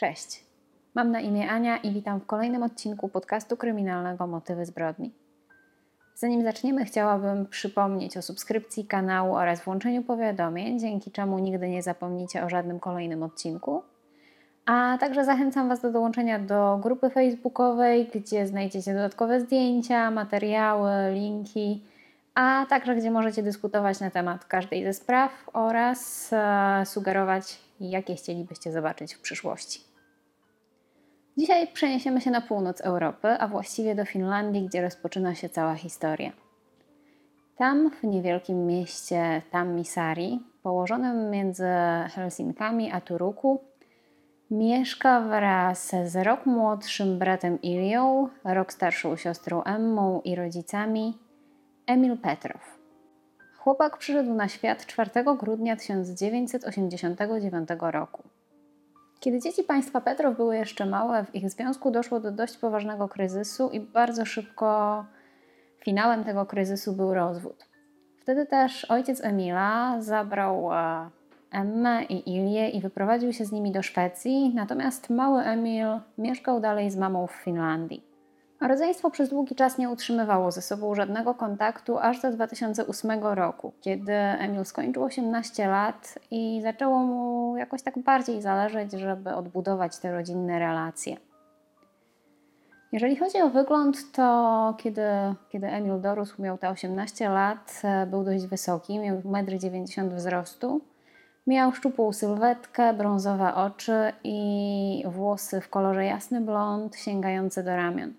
Cześć. Mam na imię Ania i witam w kolejnym odcinku podcastu kryminalnego Motywy zbrodni. Zanim zaczniemy, chciałabym przypomnieć o subskrypcji kanału oraz włączeniu powiadomień, dzięki czemu nigdy nie zapomnicie o żadnym kolejnym odcinku. A także zachęcam Was do dołączenia do grupy facebookowej, gdzie znajdziecie dodatkowe zdjęcia, materiały, linki, a także gdzie możecie dyskutować na temat każdej ze spraw oraz e, sugerować, jakie chcielibyście zobaczyć w przyszłości. Dzisiaj przeniesiemy się na północ Europy, a właściwie do Finlandii, gdzie rozpoczyna się cała historia. Tam, w niewielkim mieście Tammisari, położonym między Helsinkami a Turuku, mieszka wraz z rok młodszym bratem Ilią, rok starszą siostrą Emmą i rodzicami Emil Petrow. Chłopak przyszedł na świat 4 grudnia 1989 roku. Kiedy dzieci państwa Petrow były jeszcze małe, w ich związku doszło do dość poważnego kryzysu i bardzo szybko finałem tego kryzysu był rozwód. Wtedy też ojciec Emila zabrał e, Emmę i Ilię i wyprowadził się z nimi do Szwecji, natomiast mały Emil mieszkał dalej z mamą w Finlandii. Rodzeństwo przez długi czas nie utrzymywało ze sobą żadnego kontaktu aż do 2008 roku, kiedy Emil skończył 18 lat i zaczęło mu jakoś tak bardziej zależeć, żeby odbudować te rodzinne relacje. Jeżeli chodzi o wygląd, to kiedy, kiedy Emil dorósł, miał te 18 lat, był dość wysoki, miał 1,90 m wzrostu. Miał szczupłą sylwetkę, brązowe oczy i włosy w kolorze jasny blond, sięgające do ramion.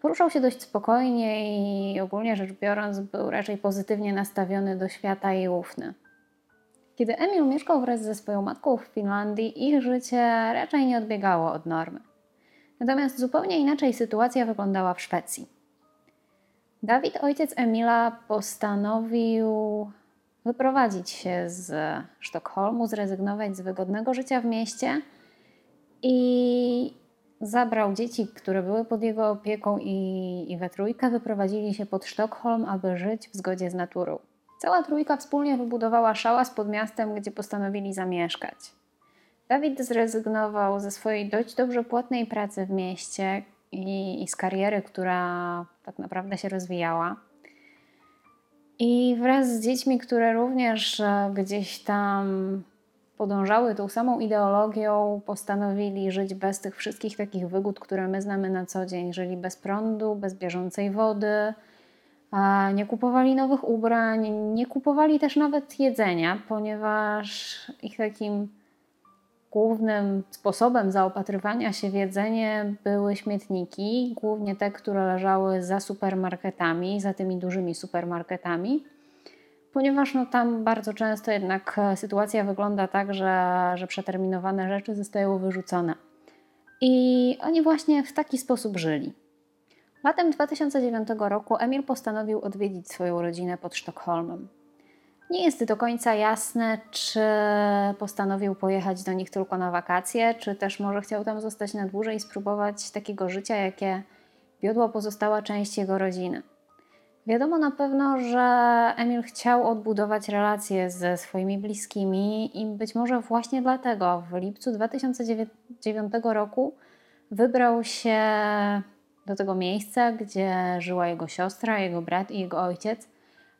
Poruszał się dość spokojnie i ogólnie rzecz biorąc był raczej pozytywnie nastawiony do świata i ufny. Kiedy Emil mieszkał wraz ze swoją matką w Finlandii, ich życie raczej nie odbiegało od normy. Natomiast zupełnie inaczej sytuacja wyglądała w Szwecji. Dawid, ojciec Emila, postanowił wyprowadzić się z Sztokholmu, zrezygnować z wygodnego życia w mieście i zabrał dzieci, które były pod jego opieką i, i we trójkę wyprowadzili się pod Sztokholm, aby żyć w zgodzie z naturą. Cała trójka wspólnie wybudowała szałas pod miastem, gdzie postanowili zamieszkać. Dawid zrezygnował ze swojej dość dobrze płatnej pracy w mieście i, i z kariery, która tak naprawdę się rozwijała. I wraz z dziećmi, które również e, gdzieś tam podążały tą samą ideologią, postanowili żyć bez tych wszystkich takich wygód, które my znamy na co dzień. Żyli bez prądu, bez bieżącej wody, nie kupowali nowych ubrań, nie kupowali też nawet jedzenia, ponieważ ich takim głównym sposobem zaopatrywania się w jedzenie były śmietniki, głównie te, które leżały za supermarketami, za tymi dużymi supermarketami ponieważ no, tam bardzo często jednak e, sytuacja wygląda tak, że, że przeterminowane rzeczy zostają wyrzucone. I oni właśnie w taki sposób żyli. Latem 2009 roku Emil postanowił odwiedzić swoją rodzinę pod Sztokholmem. Nie jest do końca jasne, czy postanowił pojechać do nich tylko na wakacje, czy też może chciał tam zostać na dłużej i spróbować takiego życia, jakie wiodła pozostała część jego rodziny. Wiadomo na pewno, że Emil chciał odbudować relacje ze swoimi bliskimi i być może właśnie dlatego w lipcu 2009 roku wybrał się do tego miejsca, gdzie żyła jego siostra, jego brat i jego ojciec,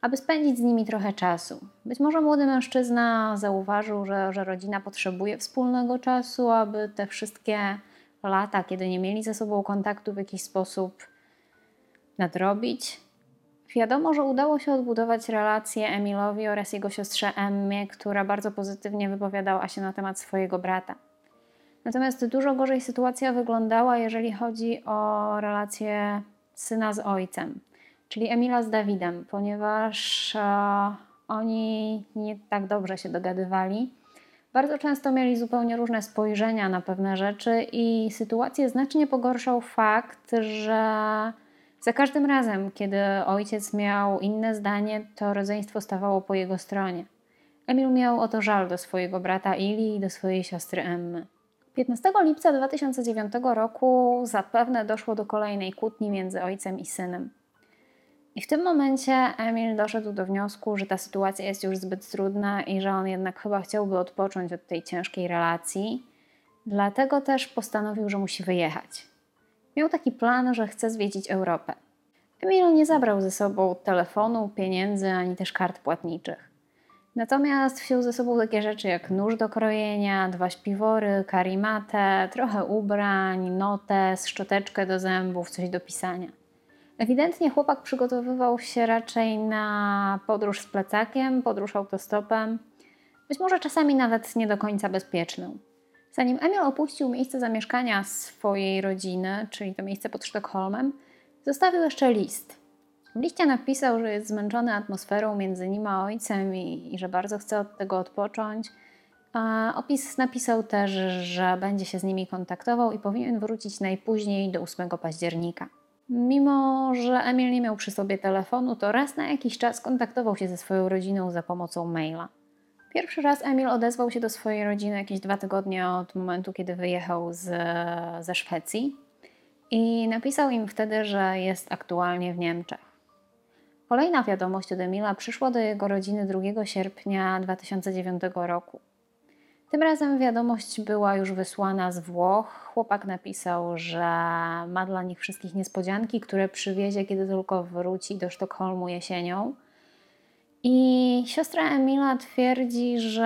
aby spędzić z nimi trochę czasu. Być może młody mężczyzna zauważył, że, że rodzina potrzebuje wspólnego czasu, aby te wszystkie lata, kiedy nie mieli ze sobą kontaktu, w jakiś sposób nadrobić. Wiadomo, że udało się odbudować relacje Emilowi oraz jego siostrze Emmie, która bardzo pozytywnie wypowiadała się na temat swojego brata. Natomiast dużo gorzej sytuacja wyglądała, jeżeli chodzi o relację syna z ojcem, czyli Emila z Dawidem, ponieważ e, oni nie tak dobrze się dogadywali. Bardzo często mieli zupełnie różne spojrzenia na pewne rzeczy, i sytuację znacznie pogorszał fakt, że za każdym razem, kiedy ojciec miał inne zdanie, to rodzeństwo stawało po jego stronie. Emil miał o to żal do swojego brata Ili i do swojej siostry Emmy. 15 lipca 2009 roku zapewne doszło do kolejnej kłótni między ojcem i synem. I w tym momencie Emil doszedł do wniosku, że ta sytuacja jest już zbyt trudna i że on jednak chyba chciałby odpocząć od tej ciężkiej relacji Dlatego też postanowił, że musi wyjechać. Miał taki plan, że chce zwiedzić Europę. Emil nie zabrał ze sobą telefonu, pieniędzy ani też kart płatniczych. Natomiast wziął ze sobą takie rzeczy jak nóż do krojenia, dwa śpiwory, karimatę, trochę ubrań, notes, szczoteczkę do zębów, coś do pisania. Ewidentnie chłopak przygotowywał się raczej na podróż z plecakiem, podróż autostopem, być może czasami nawet nie do końca bezpieczną. Zanim Emil opuścił miejsce zamieszkania swojej rodziny, czyli to miejsce pod Sztokholmem, zostawił jeszcze list. W liście napisał, że jest zmęczony atmosferą między nim a ojcem i, i że bardzo chce od tego odpocząć. A opis napisał też, że będzie się z nimi kontaktował i powinien wrócić najpóźniej do 8 października. Mimo, że Emil nie miał przy sobie telefonu, to raz na jakiś czas kontaktował się ze swoją rodziną za pomocą maila. Pierwszy raz Emil odezwał się do swojej rodziny jakieś dwa tygodnie od momentu, kiedy wyjechał z, ze Szwecji i napisał im wtedy, że jest aktualnie w Niemczech. Kolejna wiadomość od Emila przyszła do jego rodziny 2 sierpnia 2009 roku. Tym razem wiadomość była już wysłana z Włoch. Chłopak napisał, że ma dla nich wszystkich niespodzianki, które przywiezie, kiedy tylko wróci do Sztokholmu jesienią. I siostra Emila twierdzi, że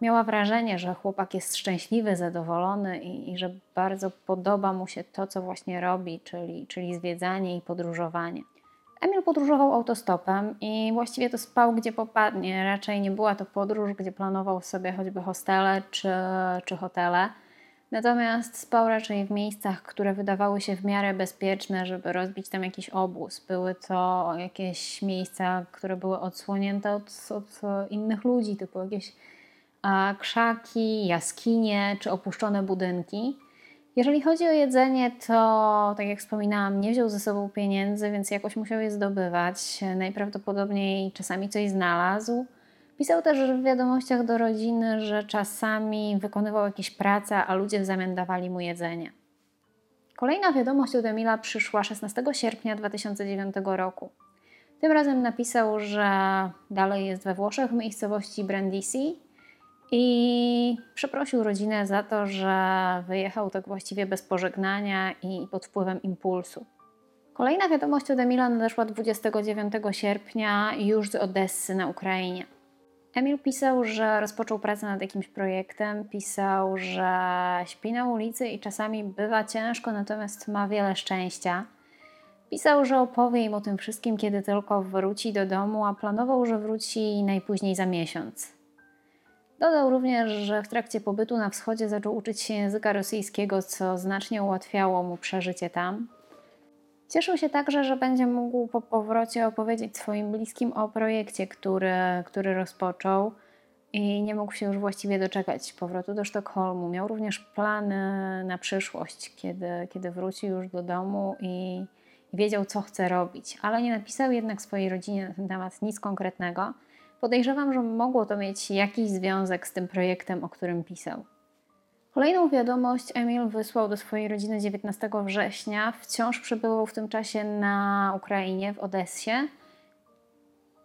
miała wrażenie, że chłopak jest szczęśliwy, zadowolony i, i, że bardzo podoba mu się to, co właśnie robi, czyli, czyli zwiedzanie i podróżowanie. Emil podróżował autostopem i właściwie to spał gdzie popadnie. Raczej nie była to podróż, gdzie planował sobie choćby hostele czy, czy hotele. Natomiast spał raczej w miejscach, które wydawały się w miarę bezpieczne, żeby rozbić tam jakiś obóz. Były to jakieś miejsca, które były odsłonięte od, od innych ludzi, typu jakieś a, krzaki, jaskinie czy opuszczone budynki. Jeżeli chodzi o jedzenie, to tak jak wspominałam, nie wziął ze sobą pieniędzy, więc jakoś musiał je zdobywać. Najprawdopodobniej czasami coś znalazł. Pisał też w wiadomościach do rodziny, że czasami wykonywał jakieś prace, a ludzie w zamian dawali mu jedzenie. Kolejna wiadomość od Emila przyszła 16 sierpnia 2009 roku. Tym razem napisał, że dalej jest we Włoszech w miejscowości Brindisi i przeprosił rodzinę za to, że wyjechał tak właściwie bez pożegnania i pod wpływem impulsu. Kolejna wiadomość od Emila nadeszła 29 sierpnia już z Odessy na Ukrainie. Emil pisał, że rozpoczął pracę nad jakimś projektem, pisał, że śpi na ulicy i czasami bywa ciężko, natomiast ma wiele szczęścia. Pisał, że opowie im o tym wszystkim, kiedy tylko wróci do domu, a planował, że wróci najpóźniej za miesiąc. Dodał również, że w trakcie pobytu na wschodzie zaczął uczyć się języka rosyjskiego, co znacznie ułatwiało mu przeżycie tam. Cieszył się także, że będzie mógł po powrocie opowiedzieć swoim bliskim o projekcie, który, który rozpoczął i nie mógł się już właściwie doczekać powrotu do Sztokholmu. Miał również plany na przyszłość, kiedy, kiedy wróci już do domu i wiedział, co chce robić, ale nie napisał jednak swojej rodzinie na ten temat nic konkretnego. Podejrzewam, że mogło to mieć jakiś związek z tym projektem, o którym pisał. Kolejną wiadomość Emil wysłał do swojej rodziny 19 września. Wciąż przebywał w tym czasie na Ukrainie, w Odessie.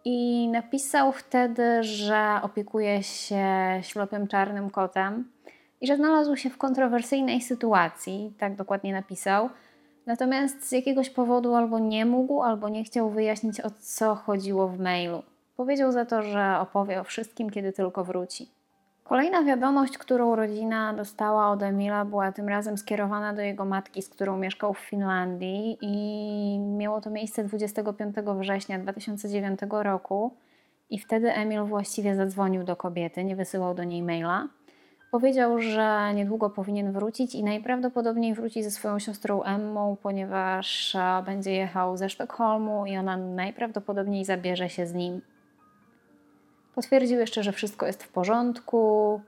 I napisał wtedy, że opiekuje się ślepym czarnym kotem i że znalazł się w kontrowersyjnej sytuacji, tak dokładnie napisał. Natomiast z jakiegoś powodu albo nie mógł, albo nie chciał wyjaśnić, o co chodziło w mailu. Powiedział za to, że opowie o wszystkim, kiedy tylko wróci. Kolejna wiadomość, którą rodzina dostała od Emila, była tym razem skierowana do jego matki, z którą mieszkał w Finlandii i miało to miejsce 25 września 2009 roku. I wtedy Emil właściwie zadzwonił do kobiety, nie wysyłał do niej maila. Powiedział, że niedługo powinien wrócić i najprawdopodobniej wróci ze swoją siostrą Emmą, ponieważ będzie jechał ze Sztokholmu i ona najprawdopodobniej zabierze się z nim. Potwierdził jeszcze, że wszystko jest w porządku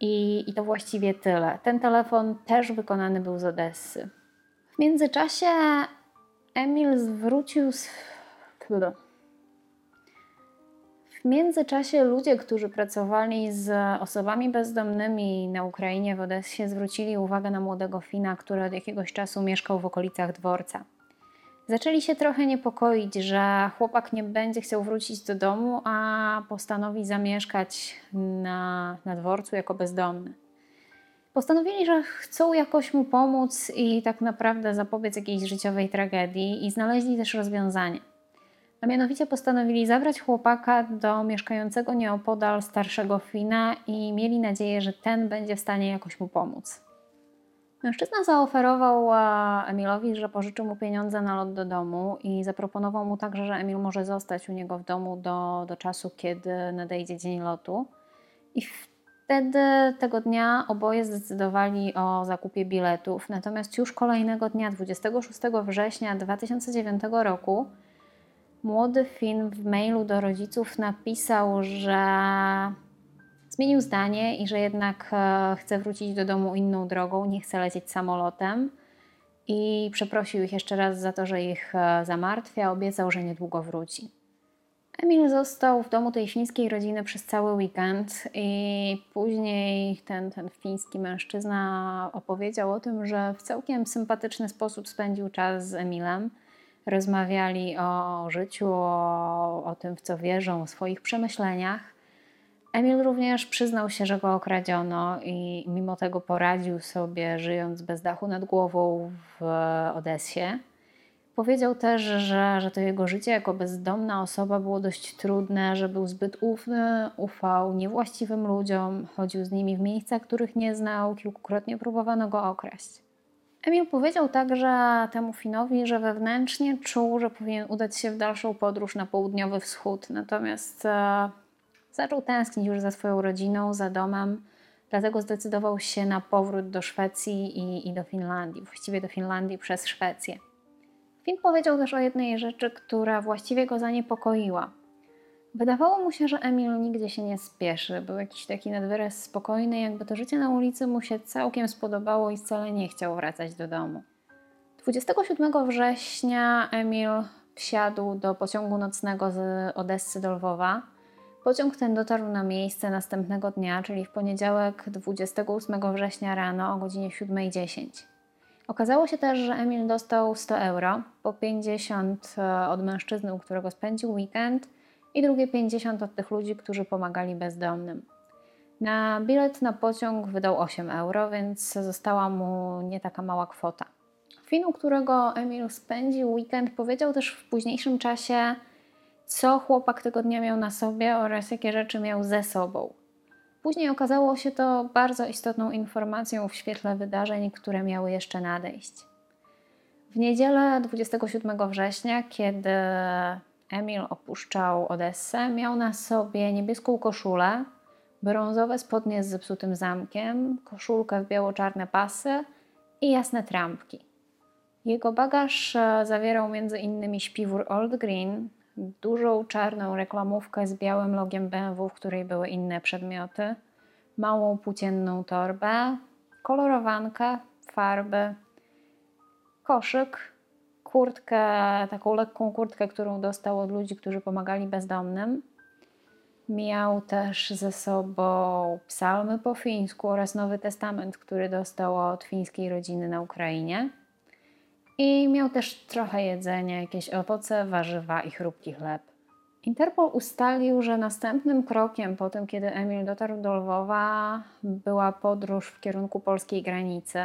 i, i to właściwie tyle. Ten telefon też wykonany był z Odessy. W międzyczasie Emil zwrócił. W międzyczasie ludzie, którzy pracowali z osobami bezdomnymi na Ukrainie w Odessie, zwrócili uwagę na młodego Fina, który od jakiegoś czasu mieszkał w okolicach dworca. Zaczęli się trochę niepokoić, że chłopak nie będzie chciał wrócić do domu, a postanowi zamieszkać na, na dworcu jako bezdomny. Postanowili, że chcą jakoś mu pomóc i tak naprawdę zapobiec jakiejś życiowej tragedii, i znaleźli też rozwiązanie. A mianowicie postanowili zabrać chłopaka do mieszkającego nieopodal starszego Fina i mieli nadzieję, że ten będzie w stanie jakoś mu pomóc. Mężczyzna zaoferował Emilowi, że pożyczy mu pieniądze na lot do domu i zaproponował mu także, że Emil może zostać u niego w domu do, do czasu, kiedy nadejdzie dzień lotu. I wtedy tego dnia oboje zdecydowali o zakupie biletów. Natomiast już kolejnego dnia, 26 września 2009 roku, młody Finn w mailu do rodziców napisał, że zmienił zdanie i że jednak e, chce wrócić do domu inną drogą, nie chce lecieć samolotem. I przeprosił ich jeszcze raz za to, że ich e, zamartwia, obiecał, że niedługo wróci. Emil został w domu tej fińskiej rodziny przez cały weekend i później ten, ten fiński mężczyzna opowiedział o tym, że w całkiem sympatyczny sposób spędził czas z Emilem. Rozmawiali o życiu, o, o tym, w co wierzą, o swoich przemyśleniach. Emil również przyznał się, że go okradziono i mimo tego poradził sobie, żyjąc bez dachu nad głową w Odessie. Powiedział też, że, że to jego życie jako bezdomna osoba było dość trudne, że był zbyt ufny, ufał niewłaściwym ludziom, chodził z nimi w miejsca, których nie znał, kilkukrotnie próbowano go okraść. Emil powiedział także temu Finowi, że wewnętrznie czuł, że powinien udać się w dalszą podróż na południowy wschód, natomiast e, Zaczął tęsknić już za swoją rodziną, za domem, dlatego zdecydował się na powrót do Szwecji i, i do Finlandii, właściwie do Finlandii przez Szwecję. Finn powiedział też o jednej rzeczy, która właściwie go zaniepokoiła. Wydawało mu się, że Emil nigdzie się nie spieszy. Był jakiś taki nadwyraz spokojny, jakby to życie na ulicy mu się całkiem spodobało i wcale nie chciał wracać do domu. 27 września Emil wsiadł do pociągu nocnego z Odessy do Lwowa. Pociąg ten dotarł na miejsce następnego dnia, czyli w poniedziałek 28 września rano o godzinie 7.10. Okazało się też, że Emil dostał 100 euro, po 50 e, od mężczyzny, u którego spędził weekend i drugie 50 od tych ludzi, którzy pomagali bezdomnym. Na bilet na pociąg wydał 8 euro, więc została mu nie taka mała kwota. Fin, u którego Emil spędził weekend, powiedział też w późniejszym czasie, co chłopak tego dnia miał na sobie oraz jakie rzeczy miał ze sobą. Później okazało się to bardzo istotną informacją w świetle wydarzeń, które miały jeszcze nadejść. W niedzielę 27 września, kiedy Emil opuszczał Odessę, miał na sobie niebieską koszulę, brązowe spodnie z zepsutym zamkiem, koszulkę w biało-czarne pasy i jasne trampki. Jego bagaż e, zawierał m.in. śpiwór Old Green, dużą czarną reklamówkę z białym logiem BMW, w której były inne przedmioty, małą płócienną torbę, kolorowankę, farby, koszyk, kurtkę, taką lekką kurtkę, którą dostał od ludzi, którzy pomagali bezdomnym. Miał też ze sobą psalmy po fińsku oraz Nowy Testament, który dostał od fińskiej rodziny na Ukrainie. I miał też trochę jedzenia, jakieś owoce, warzywa i chrupki chleb. Interpol ustalił, że następnym krokiem po tym, kiedy Emil dotarł do Lwowa, była podróż w kierunku polskiej granicy.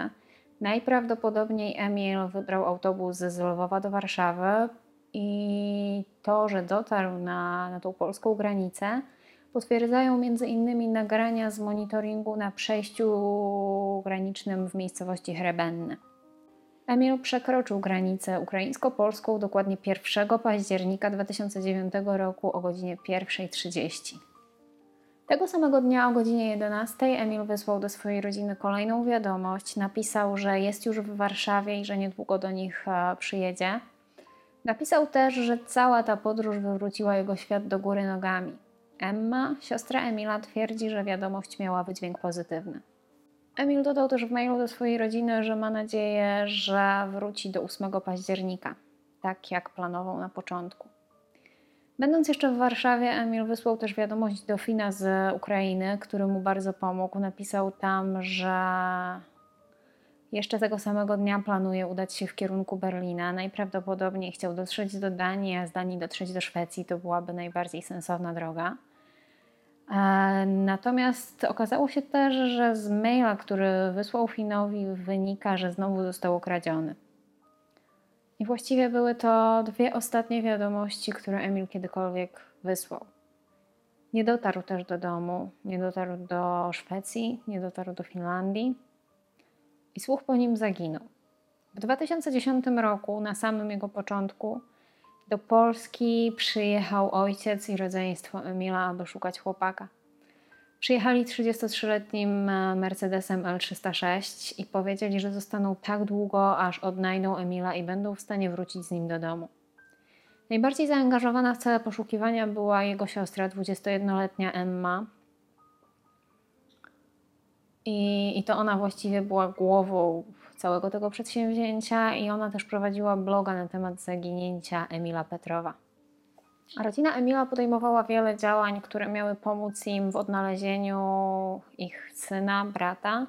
Najprawdopodobniej Emil wybrał autobus z Lwowa do Warszawy i to, że dotarł na, na tą polską granicę, potwierdzają między innymi nagrania z monitoringu na przejściu granicznym w miejscowości Hrebenne. Emil przekroczył granicę ukraińsko-polską dokładnie 1 października 2009 roku o godzinie 1.30. Tego samego dnia o godzinie 11 Emil wysłał do swojej rodziny kolejną wiadomość. Napisał, że jest już w Warszawie i że niedługo do nich e, przyjedzie. Napisał też, że cała ta podróż wywróciła jego świat do góry nogami. Emma, siostra Emila, twierdzi, że wiadomość miała wydźwięk pozytywny. Emil dodał też w mailu do swojej rodziny, że ma nadzieję, że wróci do 8 października, tak jak planował na początku. Będąc jeszcze w Warszawie, Emil wysłał też wiadomość do Fina z Ukrainy, który mu bardzo pomógł. Napisał tam, że jeszcze tego samego dnia planuje udać się w kierunku Berlina. Najprawdopodobniej chciał dotrzeć do Danii, a z Danii dotrzeć do Szwecji to byłaby najbardziej sensowna droga. E, natomiast okazało się też, że z maila, który wysłał Finowi, wynika, że znowu został okradziony. I właściwie były to dwie ostatnie wiadomości, które Emil kiedykolwiek wysłał. Nie dotarł też do domu, nie dotarł do Szwecji, nie dotarł do Finlandii i słuch po nim zaginął. W 2010 roku, na samym jego początku, do Polski przyjechał ojciec i rodzeństwo Emila, aby szukać chłopaka. Przyjechali 33-letnim e, Mercedesem L306 i powiedzieli, że zostaną tak długo, aż odnajdą Emila i będą w stanie wrócić z nim do domu. Najbardziej zaangażowana w całe poszukiwania była jego siostra, 21-letnia Emma. I, I to ona właściwie była głową całego tego przedsięwzięcia i ona też prowadziła bloga na temat zaginięcia Emila Petrowa. Rodzina Emila podejmowała wiele działań, które miały pomóc im w odnalezieniu ich syna, brata.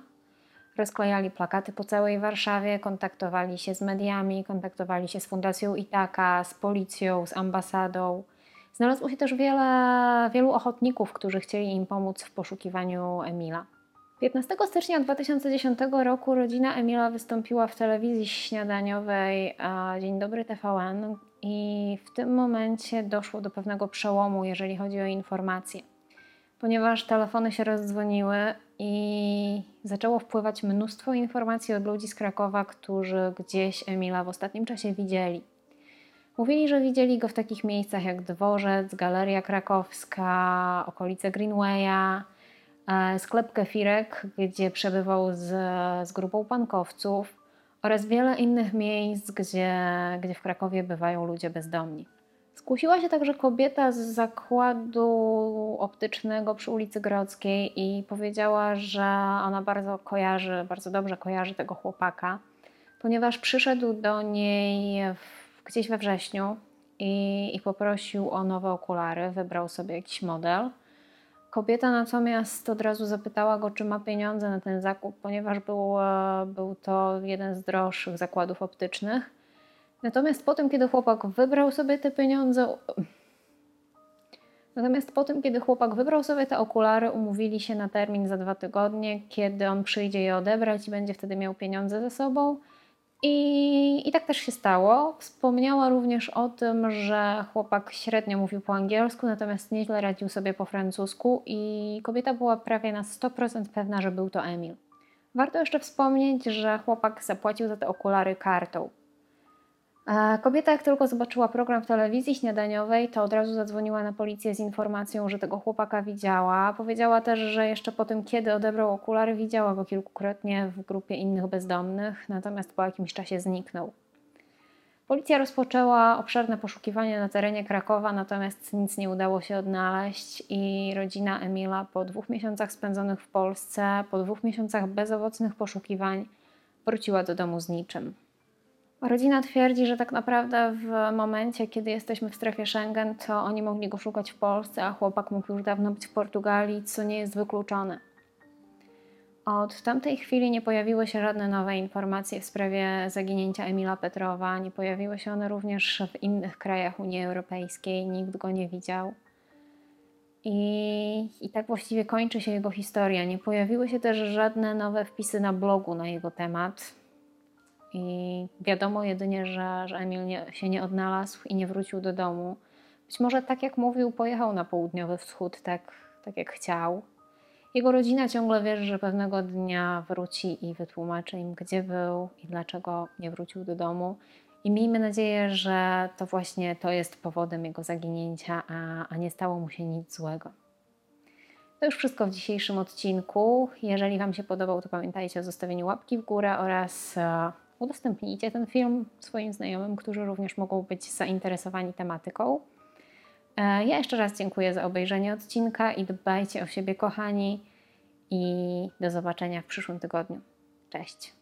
Rozklejali plakaty po całej Warszawie, kontaktowali się z mediami, kontaktowali się z Fundacją Itaka, z policją, z ambasadą. Znalazło się też wiele, wielu ochotników, którzy chcieli im pomóc w poszukiwaniu Emila. 15 stycznia 2010 roku rodzina Emila wystąpiła w telewizji śniadaniowej Dzień Dobry TVN i w tym momencie doszło do pewnego przełomu, jeżeli chodzi o informacje. Ponieważ telefony się rozdzwoniły i zaczęło wpływać mnóstwo informacji od ludzi z Krakowa, którzy gdzieś Emila w ostatnim czasie widzieli. Mówili, że widzieli go w takich miejscach jak Dworzec, Galeria Krakowska, okolice Greenwaya, sklep kefirek, gdzie przebywał z, z grupą pankowców oraz wiele innych miejsc, gdzie, gdzie w Krakowie bywają ludzie bezdomni. Skusiła się także kobieta z zakładu optycznego przy ulicy Grodzkiej i powiedziała, że ona bardzo kojarzy, bardzo dobrze kojarzy tego chłopaka, ponieważ przyszedł do niej w, gdzieś we wrześniu i, i poprosił o nowe okulary, wybrał sobie jakiś model. Kobieta natomiast od razu zapytała go, czy ma pieniądze na ten zakup, ponieważ był, był to jeden z droższych zakładów optycznych. Natomiast po tym, kiedy chłopak wybrał sobie te pieniądze, Natomiast po tym, kiedy chłopak wybrał sobie te okulary, umówili się na termin za dwa tygodnie, kiedy on przyjdzie je odebrać i będzie wtedy miał pieniądze ze sobą. I, I tak też się stało. Wspomniała również o tym, że chłopak średnio mówił po angielsku, natomiast nieźle radził sobie po francusku, i kobieta była prawie na 100% pewna, że był to Emil. Warto jeszcze wspomnieć, że chłopak zapłacił za te okulary kartą. Kobieta, jak tylko zobaczyła program w telewizji śniadaniowej, to od razu zadzwoniła na policję z informacją, że tego chłopaka widziała. Powiedziała też, że jeszcze po tym, kiedy odebrał okulary, widziała go kilkukrotnie w grupie innych bezdomnych, natomiast po jakimś czasie zniknął. Policja rozpoczęła obszerne poszukiwania na terenie Krakowa, natomiast nic nie udało się odnaleźć i rodzina Emila po dwóch miesiącach spędzonych w Polsce, po dwóch miesiącach bezowocnych poszukiwań, wróciła do domu z niczym. Rodzina twierdzi, że tak naprawdę w momencie, kiedy jesteśmy w strefie Schengen, to oni mogli go szukać w Polsce, a chłopak mógł już dawno być w Portugalii, co nie jest wykluczone. Od tamtej chwili nie pojawiły się żadne nowe informacje w sprawie zaginięcia Emila Petrowa. Nie pojawiły się one również w innych krajach Unii Europejskiej. Nikt go nie widział. I, I tak właściwie kończy się jego historia. Nie pojawiły się też żadne nowe wpisy na blogu na jego temat. I wiadomo jedynie, że, że Emil nie, się nie odnalazł i nie wrócił do domu. Być może tak jak mówił, pojechał na południowy wschód, tak, tak jak chciał. Jego rodzina ciągle wierzy, że pewnego dnia wróci i wytłumaczy im, gdzie był i dlaczego nie wrócił do domu. I miejmy nadzieję, że to właśnie to jest powodem jego zaginięcia, a, a nie stało mu się nic złego. To już wszystko w dzisiejszym odcinku. Jeżeli Wam się podobał, to pamiętajcie o zostawieniu łapki w górę oraz e, udostępnijcie ten film swoim znajomym, którzy również mogą być zainteresowani tematyką. E, ja jeszcze raz dziękuję za obejrzenie odcinka i dbajcie o siebie, kochani, i do zobaczenia w przyszłym tygodniu. Cześć.